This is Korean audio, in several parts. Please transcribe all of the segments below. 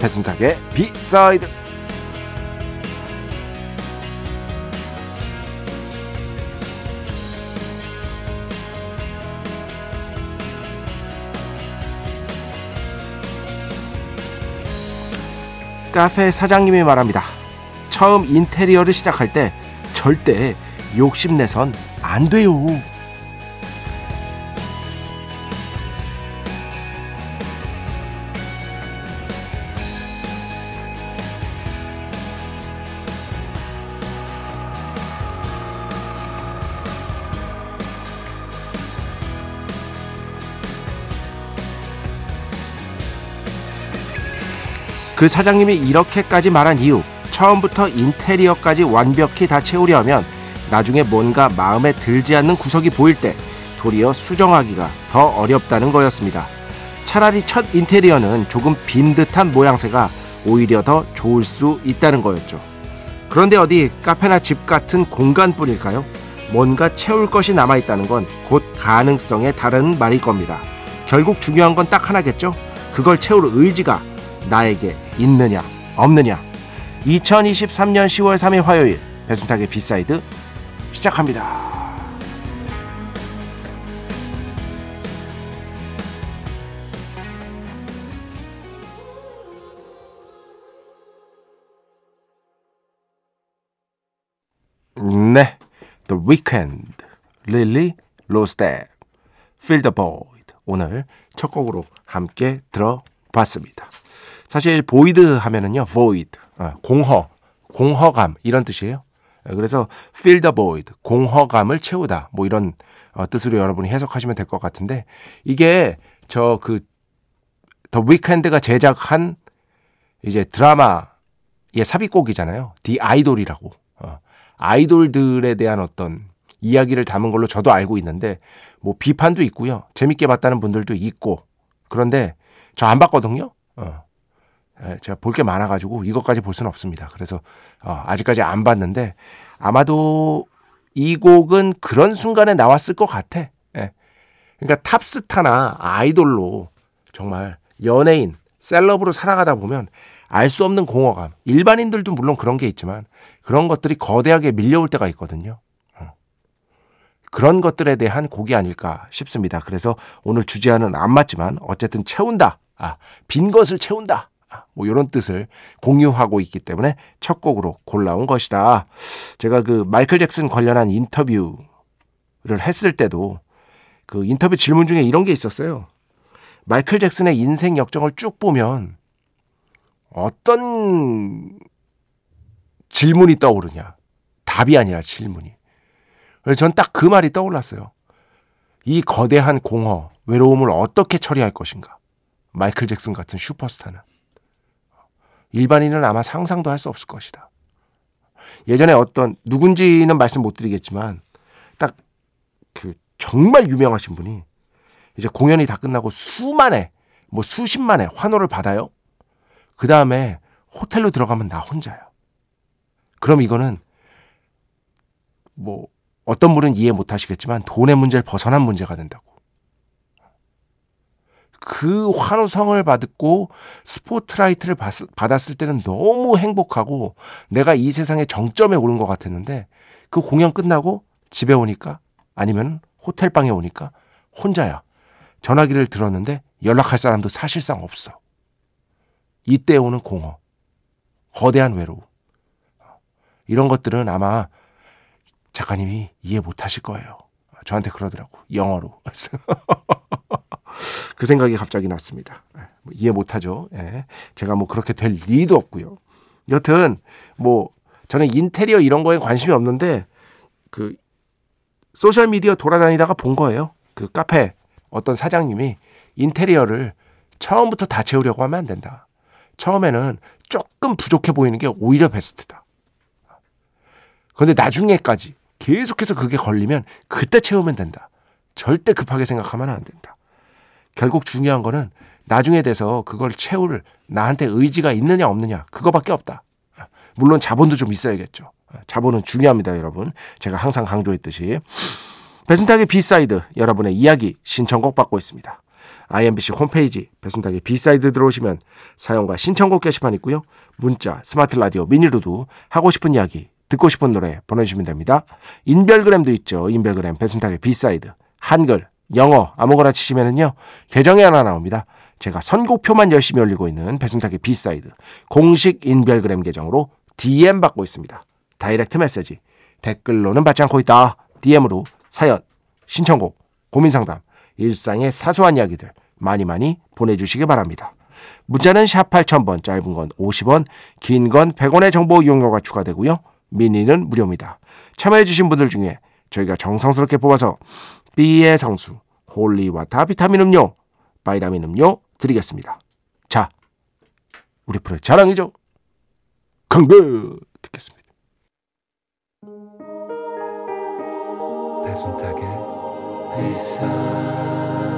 배순탁의 비사이드 카페 사장님이 말합니다. 처음 인테리어를 시작할 때 절대 욕심내선 안 돼요. 그 사장님이 이렇게까지 말한 이유 처음부터 인테리어까지 완벽히 다 채우려면 나중에 뭔가 마음에 들지 않는 구석이 보일 때 도리어 수정하기가 더 어렵다는 거였습니다. 차라리 첫 인테리어는 조금 빈 듯한 모양새가 오히려 더 좋을 수 있다는 거였죠. 그런데 어디 카페나 집 같은 공간뿐일까요? 뭔가 채울 것이 남아있다는 건 곧 가능성의 다른 말일 겁니다. 결국 중요한 건 딱 하나겠죠? 그걸 채울 의지가 나에게 있느냐 없느냐 2023년 10월 3일 화요일 배순탁의 B side 시작합니다. 네, The Weeknd, Lily-Rose Depp, Fill the Void 오늘 첫 곡으로 함께 들어봤습니다. 사실 void 하면은요, void, 어, 공허, 공허감 이런 뜻이에요. 예, 그래서 fill the void, 공허감을 채우다 뭐 이런 어, 뜻으로 여러분이 해석하시면 될 것 같은데 이게 저 그 The Weeknd가 제작한 이제 드라마의 삽입곡이잖아요. The Idol이라고. 어, 아이돌들에 대한 어떤 이야기를 담은 걸로 저도 알고 있는데 뭐 비판도 있고요. 재밌게 봤다는 분들도 있고 그런데 저 안 봤거든요. 어. 예, 제가 볼 게 많아가지고 이것까지 볼 수는 없습니다. 그래서 어, 아직까지 안 봤는데 아마도 이 곡은 그런 순간에 나왔을 것 같아. 예. 그러니까 탑스타나 아이돌로 정말 연예인, 셀럽으로 살아가다 보면 알 수 없는 공허감. 일반인들도 물론 그런 게 있지만 그런 것들이 거대하게 밀려올 때가 있거든요. 어. 그런 것들에 대한 곡이 아닐까 싶습니다. 그래서 오늘 주제와는 안 맞지만 어쨌든 채운다. 아, 빈 것을 채운다. 뭐 이런 뜻을 공유하고 있기 때문에 첫 곡으로 골라온 것이다. 제가 그 마이클 잭슨 관련한 인터뷰를 했을 때도 그 인터뷰 질문 중에 이런 게 있었어요. 마이클 잭슨의 인생 역정을 쭉 보면 어떤 질문이 떠오르냐. 답이 아니라 질문이. 그래서 전 딱 그 말이 떠올랐어요. 이 거대한 공허, 외로움을 어떻게 처리할 것인가. 마이클 잭슨 같은 슈퍼스타는. 일반인은 아마 상상도 할 수 없을 것이다. 예전에 어떤 누군지는 말씀 못 드리겠지만 딱 그 정말 유명하신 분이 이제 공연이 다 끝나고 수만의 뭐 수십만의 환호를 받아요. 그 다음에 호텔로 들어가면 나 혼자요. 그럼 이거는 뭐 어떤 분은 이해 못 하시겠지만 돈의 문제를 벗어난 문제가 된다고. 그 환호성을 받고 스포트라이트를 받았을 때는 너무 행복하고 내가 이 세상의 정점에 오른 것 같았는데 그 공연 끝나고 집에 오니까 아니면 호텔 방에 오니까 혼자야. 전화기를 들었는데 연락할 사람도 사실상 없어. 이때 오는 공허. 거대한 외로움. 이런 것들은 아마 작가님이 이해 못 하실 거예요. 저한테 그러더라고. 영어로. 그 생각이 갑자기 났습니다. 예, 뭐 이해 못하죠. 예. 제가 뭐 그렇게 될 리도 없고요. 여튼 뭐 저는 인테리어 이런 거에 관심이 없는데 그 소셜 미디어 돌아다니다가 본 거예요. 그 카페 어떤 사장님이 인테리어를 처음부터 다 채우려고 하면 안 된다. 처음에는 조금 부족해 보이는 게 오히려 베스트다. 그런데 나중에까지 계속해서 그게 걸리면 그때 채우면 된다. 절대 급하게 생각하면 안 된다. 결국 중요한 거는 나중에 돼서 그걸 채울 나한테 의지가 있느냐 없느냐 그거밖에 없다. 물론 자본도 좀 있어야겠죠. 자본은 중요합니다, 여러분. 제가 항상 강조했듯이 배순탁의 B side 여러분의 이야기 신청곡 받고 있습니다. IMBC 홈페이지 배순탁의 B side 들어오시면 사연과 신청곡 게시판 있고요. 문자, 스마트 라디오, 미니로도 하고 싶은 이야기, 듣고 싶은 노래 보내주시면 됩니다. 인별그램도 있죠. 인별그램 배순탁의 B side 한글, 영어 아무거나 치시면은요. 계정이 하나 나옵니다. 제가 선곡표만 열심히 올리고 있는 배순탁의 B side 공식 인별그램 계정으로 DM 받고 있습니다. direct message 댓글로는 받지 않고 있다. DM으로 사연, 신청곡, 고민 상담, 일상의 사소한 이야기들 많이 많이 보내주시기 바랍니다. 문자는 샵 8000번, 짧은 건 50원, 긴 건 100원의 정보 이용료가 추가되고요. 미니는 무료입니다. 참여해주신 분들 중에 저희가 정성스럽게 뽑아서 B의 성수, holy water 비타민 음료, 바이라민 음료 드리겠습니다. 자, 우리 프로의 자랑이죠. 광고 듣겠습니다. 배순탁의 회사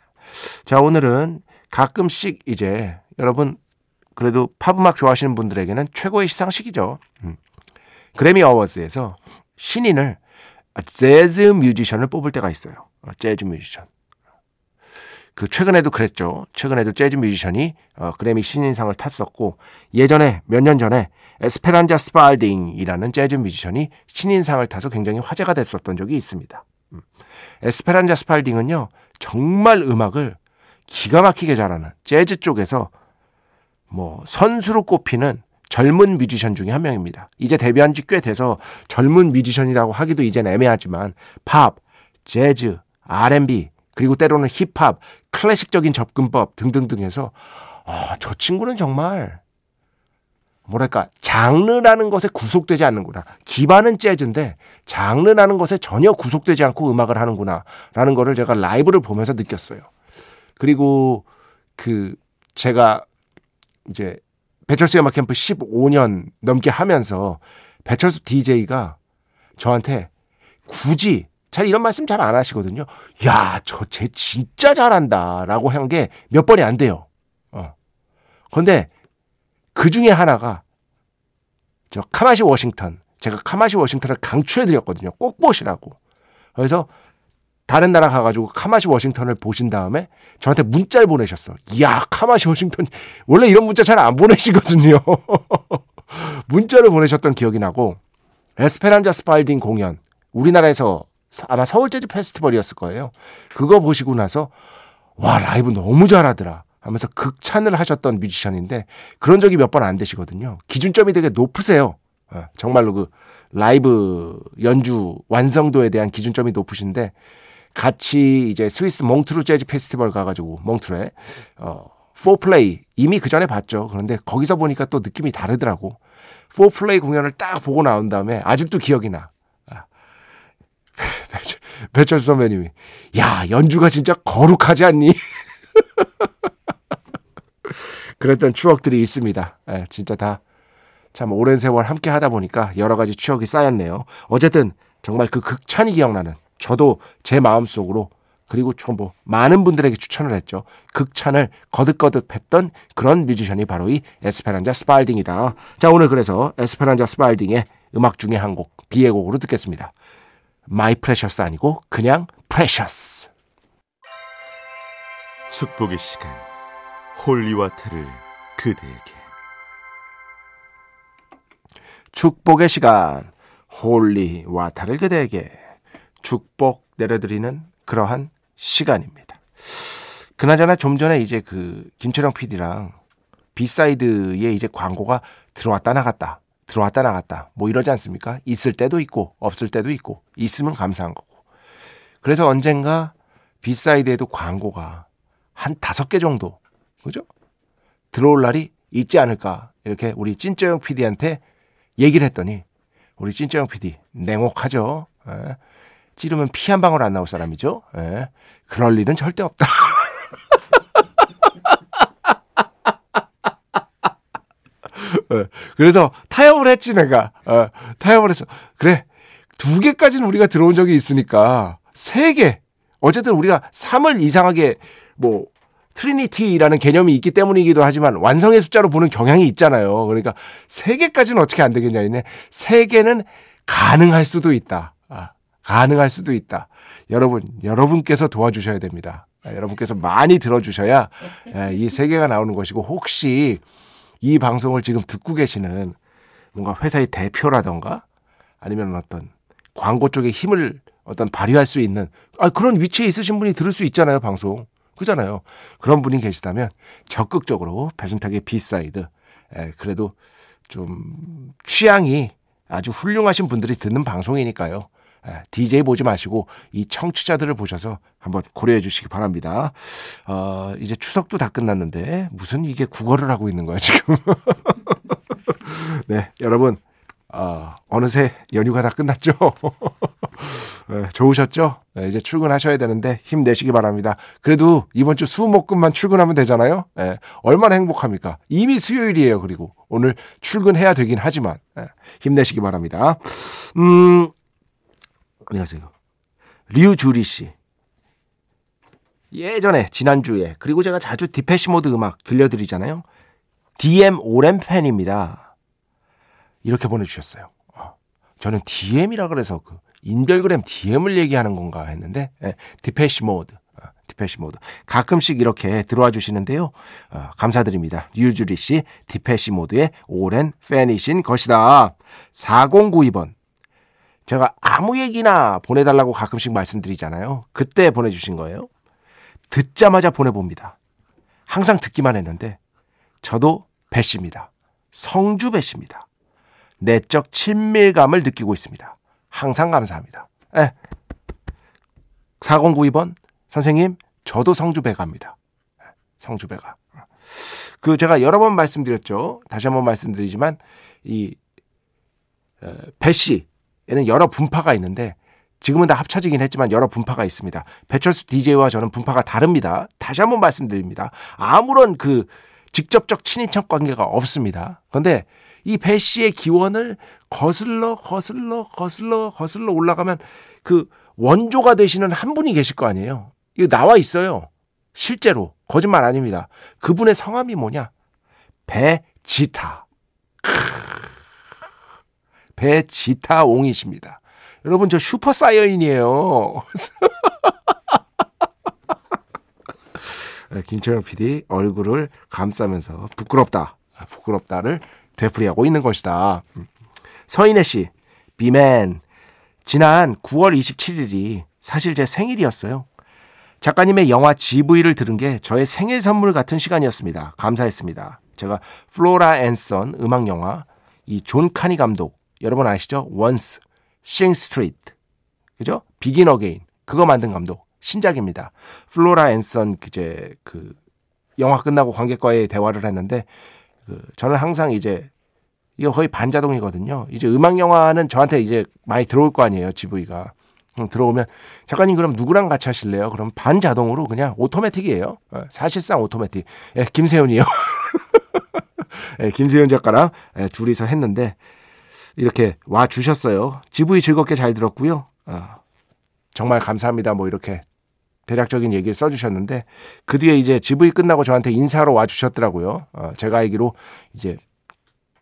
자 오늘은 가끔씩 이제 여러분 그래도 팝음악 좋아하시는 분들에게는 최고의 시상식이죠. 음. 그래미 어워즈에서 신인을 재즈 뮤지션을 뽑을 때가 있어요. 어, 재즈 뮤지션. 그 최근에도 그랬죠. 최근에도 재즈 뮤지션이 어, 그래미 신인상을 탔었고 예전에 몇 년 전에 에스페란자 스팔딩이라는 재즈 뮤지션이 신인상을 타서 굉장히 화제가 됐었던 적이 있습니다. 음. 에스페란자 스팔딩은요 정말 음악을 기가 막히게 잘하는 재즈 쪽에서 뭐 선수로 꼽히는 젊은 뮤지션 중에 한 명입니다. 이제 데뷔한 지 꽤 돼서 젊은 뮤지션이라고 하기도 이젠 애매하지만 팝, 재즈, R&B 그리고 때로는 힙합, 클래식적인 접근법 등등등 해서 아, 저 친구는 정말 뭐랄까 장르라는 것에 구속되지 않는구나. 기반은 재즈인데 장르라는 것에 전혀 구속되지 않고 음악을 하는구나라는 거를 제가 라이브를 보면서 느꼈어요. 그리고 그 제가 이제 배철수 음악 캠프 15년 넘게 하면서 배철수 DJ가 저한테 굳이 잘 이런 말씀 잘 안 하시거든요. 야, 저 쟤 진짜 잘한다라고 한 게 몇 번이 안 돼요. 어. 근데 그 중에 하나가 저 카마시 워싱턴. 제가 카마시 워싱턴을 강추해 드렸거든요. 꼭 보시라고. 그래서 다른 나라 가가지고 카마시 워싱턴을 보신 다음에 저한테 문자를 보내셨어. 이야, 카마시 워싱턴. 원래 이런 문자 잘 안 보내시거든요. 문자를 보내셨던 기억이 나고, 에스페란자 스팔딩 공연. 우리나라에서 아마 서울 재즈 페스티벌이었을 거예요. 그거 보시고 나서, 와, 라이브 너무 잘하더라. 하면서 극찬을 하셨던 뮤지션인데 그런 적이 몇 번 안 되시거든요. 기준점이 되게 높으세요. 어, 정말로 그 라이브 연주 완성도에 대한 기준점이 높으신데 같이 이제 스위스 몽트루 재즈 페스티벌 가가지고 몽트루에 어 포플레이 이미 그 전에 봤죠. 그런데 거기서 보니까 또 느낌이 다르더라고. 포플레이 공연을 딱 보고 나온 다음에 아직도 기억이 나. 아. 배철수 선배님이 야 연주가 진짜 거룩하지 않니? 그랬던 추억들이 있습니다. 예, 진짜 다 참 오랜 세월 함께 하다 보니까 여러 가지 추억이 쌓였네요. 어쨌든 정말 그 극찬이 기억나는 저도 제 마음속으로 그리고 좀뭐 많은 분들에게 추천을 했죠. 극찬을 거듭거듭 했던 그런 뮤지션이 바로 이 에스페란자 스팔딩이다. 자, 오늘 그래서 에스페란자 스팔딩의 음악 중에 한 곡, B의 곡으로 듣겠습니다. My Precious 아니고 그냥 Precious. 축복의 시간 holy water를 그대에게 축복의 시간 holy water를 그대에게 축복 내려드리는 그러한 시간입니다. 그나저나 좀 전에 이제 그 김철영 PD랑 B side에 이제 광고가 들어왔다 나갔다 들어왔다 나갔다 뭐 이러지 않습니까? 있을 때도 있고 없을 때도 있고 있으면 감사한 거고 그래서 언젠가 B side에도 광고가 한 다섯 개 정도 그죠? 들어올 날이 있지 않을까 이렇게 우리 찐쩌영 PD한테 얘기를 했더니 우리 찐쩌영 PD 냉혹하죠. 예. 찌르면 피 한 방울 안 나올 사람이죠. 예. 그럴 일은 절대 없다. 예. 그래서 타협을 했지 내가. 어, 타협을 했어. 그래 두 개까지는 우리가 들어온 적이 있으니까 세 개. 어쨌든 우리가 3을 이상하게 뭐 trinity라는 개념이 있기 때문이기도 하지만 완성의 숫자로 보는 경향이 있잖아요. 그러니까 세 개까지는 어떻게 안 되겠냐. 세 개는 가능할 수도 있다. 아, 가능할 수도 있다. 여러분, 여러분께서 도와주셔야 됩니다. 아, 여러분께서 많이 들어주셔야 예, 이 세 개가 나오는 것이고 혹시 이 방송을 지금 듣고 계시는 뭔가 회사의 대표라던가 아니면 어떤 광고 쪽에 힘을 어떤 발휘할 수 있는 아, 그런 위치에 있으신 분이 들을 수 있잖아요, 방송. 그잖아요. 그런 분이 계시다면 적극적으로 배순탁의 B side. 에, 그래도 좀 취향이 아주 훌륭하신 분들이 듣는 방송이니까요. 에, DJ 보지 마시고 이 청취자들을 보셔서 한번 고려해 주시기 바랍니다. 어, 이제 추석도 다 끝났는데 무슨 이게 국어를 하고 있는 거야 지금. 네, 여러분 어, 어느새 연휴가 다 끝났죠. 네, 좋으셨죠? 네, 이제 출근하셔야 되는데 힘내시기 바랍니다. 그래도 이번 주 수목금만 출근하면 되잖아요. 네, 얼마나 행복합니까? 이미 수요일이에요. 그리고 오늘 출근해야 되긴 하지만 네, 힘내시기 바랍니다. 음, 안녕하세요. 류주리 씨. 예전에 지난주에 그리고 제가 자주 Depeche Mode 음악 들려드리잖아요. DM 오랜 팬입니다. 이렇게 보내주셨어요. 어, 저는 DM이라 그래서 그 인별그램 DM을 얘기하는 건가 했는데 예, Depeche Mode. 어, Depeche Mode. 가끔씩 이렇게 들어와 주시는데요. 어, 감사드립니다. 류주리 씨, Depeche Mode의 오랜 팬이신 것이다. 4092번. 제가 아무 얘기나 보내달라고 가끔씩 말씀드리잖아요. 그때 보내주신 거예요. 듣자마자 보내봅니다. 항상 듣기만 했는데 저도 배씨입니다. 성주 배씨입니다. 내적 친밀감을 느끼고 있습니다. 항상 감사합니다. 네. 4092번 선생님 저도 성주배 갑니다. 예, 성주배가. 그 제가 여러 번 말씀드렸죠. 다시 한번 말씀드리지만 이 배씨에는 여러 분파가 있는데 지금은 다 합쳐지긴 했지만 여러 분파가 있습니다. 배철수 DJ와 저는 분파가 다릅니다. 다시 한번 말씀드립니다. 아무런 그 직접적 친인척 관계가 없습니다. 그런데 이 배 씨의 기원을 거슬러 거슬러 거슬러 거슬러 올라가면 그 원조가 되시는 한 분이 계실 거 아니에요. 이거 나와 있어요. 실제로 거짓말 아닙니다. 그분의 성함이 뭐냐? 배지타. 배지타 옹이십니다. 여러분 저 슈퍼 사이어인이에요. 네, 김철영 PD 얼굴을 감싸면서 부끄럽다, 부끄럽다를 되풀이하고 있는 것이다. 음. 서인혜 씨, 비맨. 지난 9월 27일이 사실 제 생일이었어요. 작가님의 영화 GV를 들은 게 저의 생일 선물 같은 시간이었습니다. 감사했습니다. 제가 Flora and Son 음악 영화 이 존 카니 감독 여러분 아시죠? Once, Sing Street 그죠? Begin Again 그거 만든 감독 신작입니다. Flora and Son 그제 그 영화 끝나고 관객과의 대화를 했는데 그 저는 항상 이제 이거 거의 반자동이거든요. 이제 음악 영화는 저한테 이제 많이 들어올 거 아니에요. GV가. 들어오면 작가님 그럼 누구랑 같이 하실래요? 그럼 반자동으로 그냥 오토매틱이에요. 어, 사실상 오토매틱. 예, 김세훈이요. 예, 김세훈 작가랑 예, 둘이서 했는데 이렇게 와 주셨어요. GV 즐겁게 잘 들었고요. 어, 정말 감사합니다. 뭐 이렇게 대략적인 얘기를 써주셨는데 그 뒤에 이제 GV 끝나고 저한테 인사하러 와 주셨더라고요. 어, 제가 알기로 이제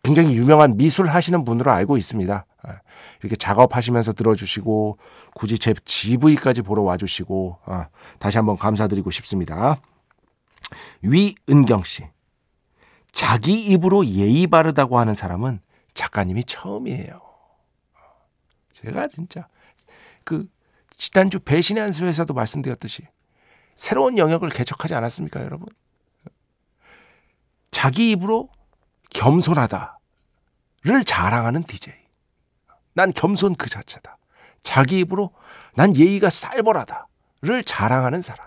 굉장히 유명한 미술 하시는 분으로 알고 있습니다. 아, 이렇게 작업하시면서 들어주시고 굳이 제 GV까지 보러 와주시고 아, 다시 한번 감사드리고 싶습니다. 위은경 씨. 자기 입으로 예의 바르다고 하는 사람은 작가님이 처음이에요. 제가 진짜 그 지난주 배신의 한수에서도 말씀드렸듯이 새로운 영역을 개척하지 않았습니까, 여러분? 자기 입으로 겸손하다를 자랑하는 DJ. 난 겸손 그 자체다. 자기 입으로 난 예의가 쌀벌하다를 자랑하는 사람.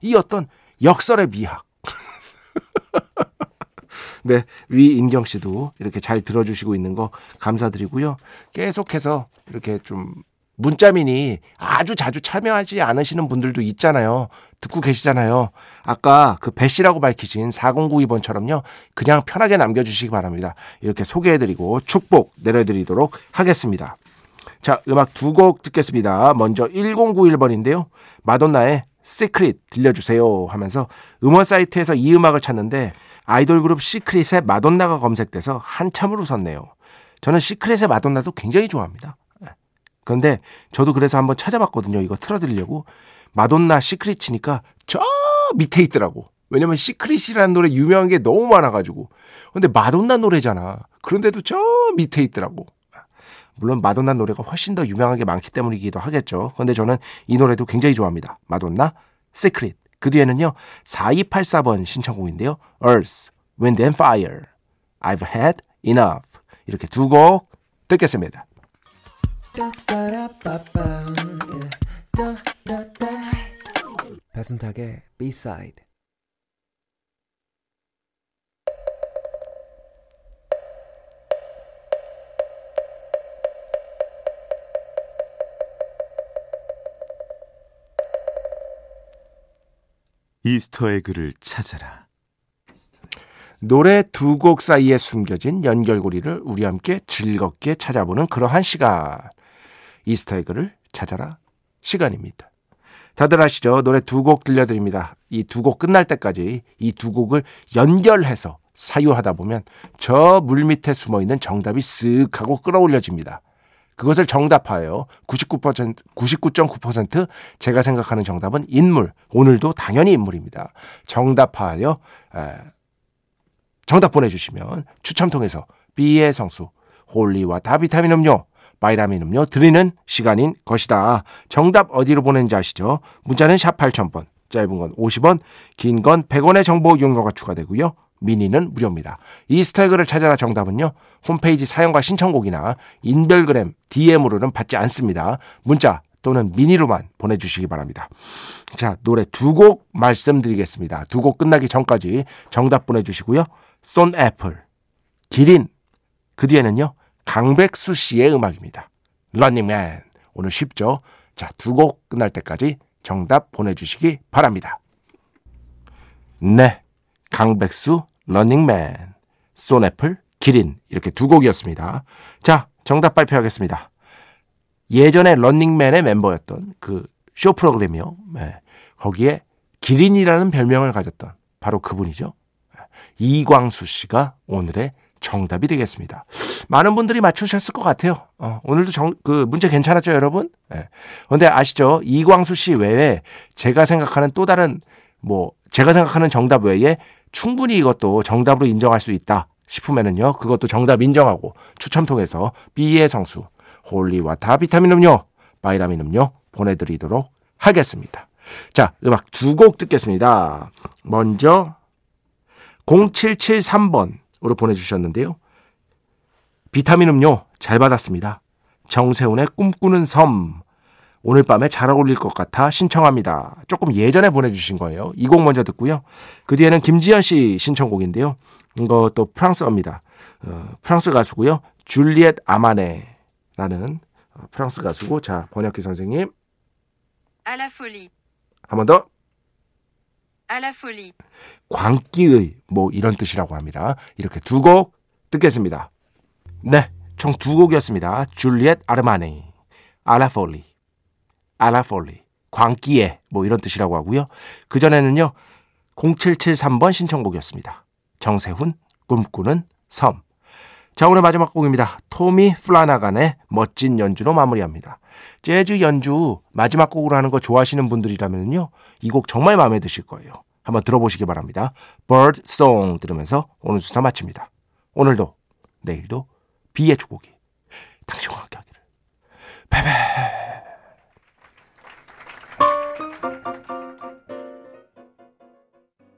이 어떤 역설의 미학. 네, 위인경 씨도 이렇게 잘 들어주시고 있는 거 감사드리고요. 계속해서 이렇게 좀 문자민이 아주 자주 참여하지 않으시는 분들도 있잖아요. 듣고 계시잖아요. 아까 그 배씨라고 밝히신 4092번처럼요. 그냥 편하게 남겨주시기 바랍니다. 이렇게 소개해드리고 축복 내려드리도록 하겠습니다. 자, 음악 두 곡 듣겠습니다. 먼저 1091번인데요. 마돈나의 Secret 들려주세요 하면서 음원 사이트에서 이 음악을 찾는데 아이돌 그룹 시크릿의 마돈나가 검색돼서 한참을 웃었네요. 저는 시크릿의 마돈나도 굉장히 좋아합니다. 예. 그런데 저도 그래서 한번 찾아봤거든요. 이거 틀어드리려고. 마돈나 Secret 치니까 저 밑에 있더라고. 왜냐면 Secret이라는 노래 유명한 게 너무 많아가지고. 근데 마돈나 노래잖아. 그런데도 저 밑에 있더라고. 물론 마돈나 노래가 훨씬 더 유명한 게 많기 때문이기도 하겠죠. 근데 저는 이 노래도 굉장히 좋아합니다. 마돈나, Secret. 그 뒤에는요, 4284번 신청곡인데요. Earth, Wind and Fire, I've Had Enough. 이렇게 두 곡 듣겠습니다. 배순탁의 B-side 이스터의 글을 찾아라. 노래 두 곡 사이에 숨겨진 연결고리를 우리 함께 즐겁게 찾아보는 그러한 시간. 이스터 에그를 찾아라 시간입니다. 다들 아시죠? 노래 두 곡 들려드립니다. 이 두 곡 끝날 때까지 이 두 곡을 연결해서 사유하다 보면 저 물 밑에 숨어 있는 정답이 쓱 하고 끌어올려집니다. 그것을 정답하여 99% 99.9% 제가 생각하는 정답은 인물. 오늘도 당연히 인물입니다. 정답하여 에, 정답 보내주시면 추첨 통해서 B의 성수 holy water 비타민 음료 바이라민 음료 드리는 시간인 것이다. 정답 어디로 보내는지 아시죠? 문자는 샵 8000번, 짧은 건 50원, 긴 건 100원의 정보 이용료가 추가되고요. 미니는 무료입니다. 이스타그를 찾아라 정답은요. 홈페이지 사연과 신청곡이나 인별그램 DM으로는 받지 않습니다. 문자 또는 미니로만 보내주시기 바랍니다. 자, 노래 두 곡 말씀드리겠습니다. 두 곡 끝나기 전까지 정답 보내주시고요. 쏜애플, 기린, 그 뒤에는요. 강백수 씨의 음악입니다. 런닝맨. 오늘 쉽죠? 자, 두 곡 끝날 때까지 정답 보내주시기 바랍니다. 네. 강백수, 러닝맨, 쏜애플, 기린 이렇게 두 곡이었습니다. 자, 정답 발표하겠습니다. 예전에 런닝맨의 멤버였던 그 쇼 프로그램이요. 네. 거기에 기린이라는 별명을 가졌던 바로 그분이죠. 이광수 씨가 오늘의 정답이 되겠습니다. 많은 분들이 맞추셨을 것 같아요. 어, 오늘도 정, 그 문제 괜찮았죠, 여러분? 네. 근데 아시죠? 이광수 씨 외에 제가 생각하는 또 다른 뭐 제가 생각하는 정답 외에 충분히 이것도 정답으로 인정할 수 있다 싶으면은요. 그것도 정답 인정하고 추첨 통해서 B의 성수, holy water 비타민 음료, 바이라민 음료 보내 드리도록 하겠습니다. 자, 음악 두 곡 듣겠습니다. 먼저 0773번으로 보내주셨는데요. 비타민 음료 잘 받았습니다. 정세훈의 꿈꾸는 섬 오늘 밤에 잘 어울릴 것 같아 신청합니다. 조금 예전에 보내주신 거예요. 이 곡 먼저 듣고요. 그 뒤에는 김지현 씨 신청곡인데요. 이것도 프랑스어입니다. 어, 프랑스 가수고요. 줄리엣 아마네라는 어, 프랑스 가수고 자 번역기 선생님. À la folie. 한번 더. 광기의 뭐 이런 뜻이라고 합니다. 이렇게 두 곡 듣겠습니다. 네, 총 두 곡이었습니다. 줄리엣 아르마네, 아라폴리. 아라폴리, 광기에 뭐 이런 뜻이라고 하고요. 그 전에는요. 0773번 신청곡이었습니다. 정세훈 꿈꾸는 섬. 자, 오늘 마지막 곡입니다. 토미 플라나간의 멋진 연주로 마무리합니다. 재즈 연주 마지막 곡으로 하는 거 좋아하시는 분들이라면요. 이 곡 정말 마음에 드실 거예요. 한번 들어보시기 바랍니다. Bird Song 들으면서 오늘 수사 마칩니다. 오늘도 내일도 비의 주곡이 당신과 함께 하기를. 베베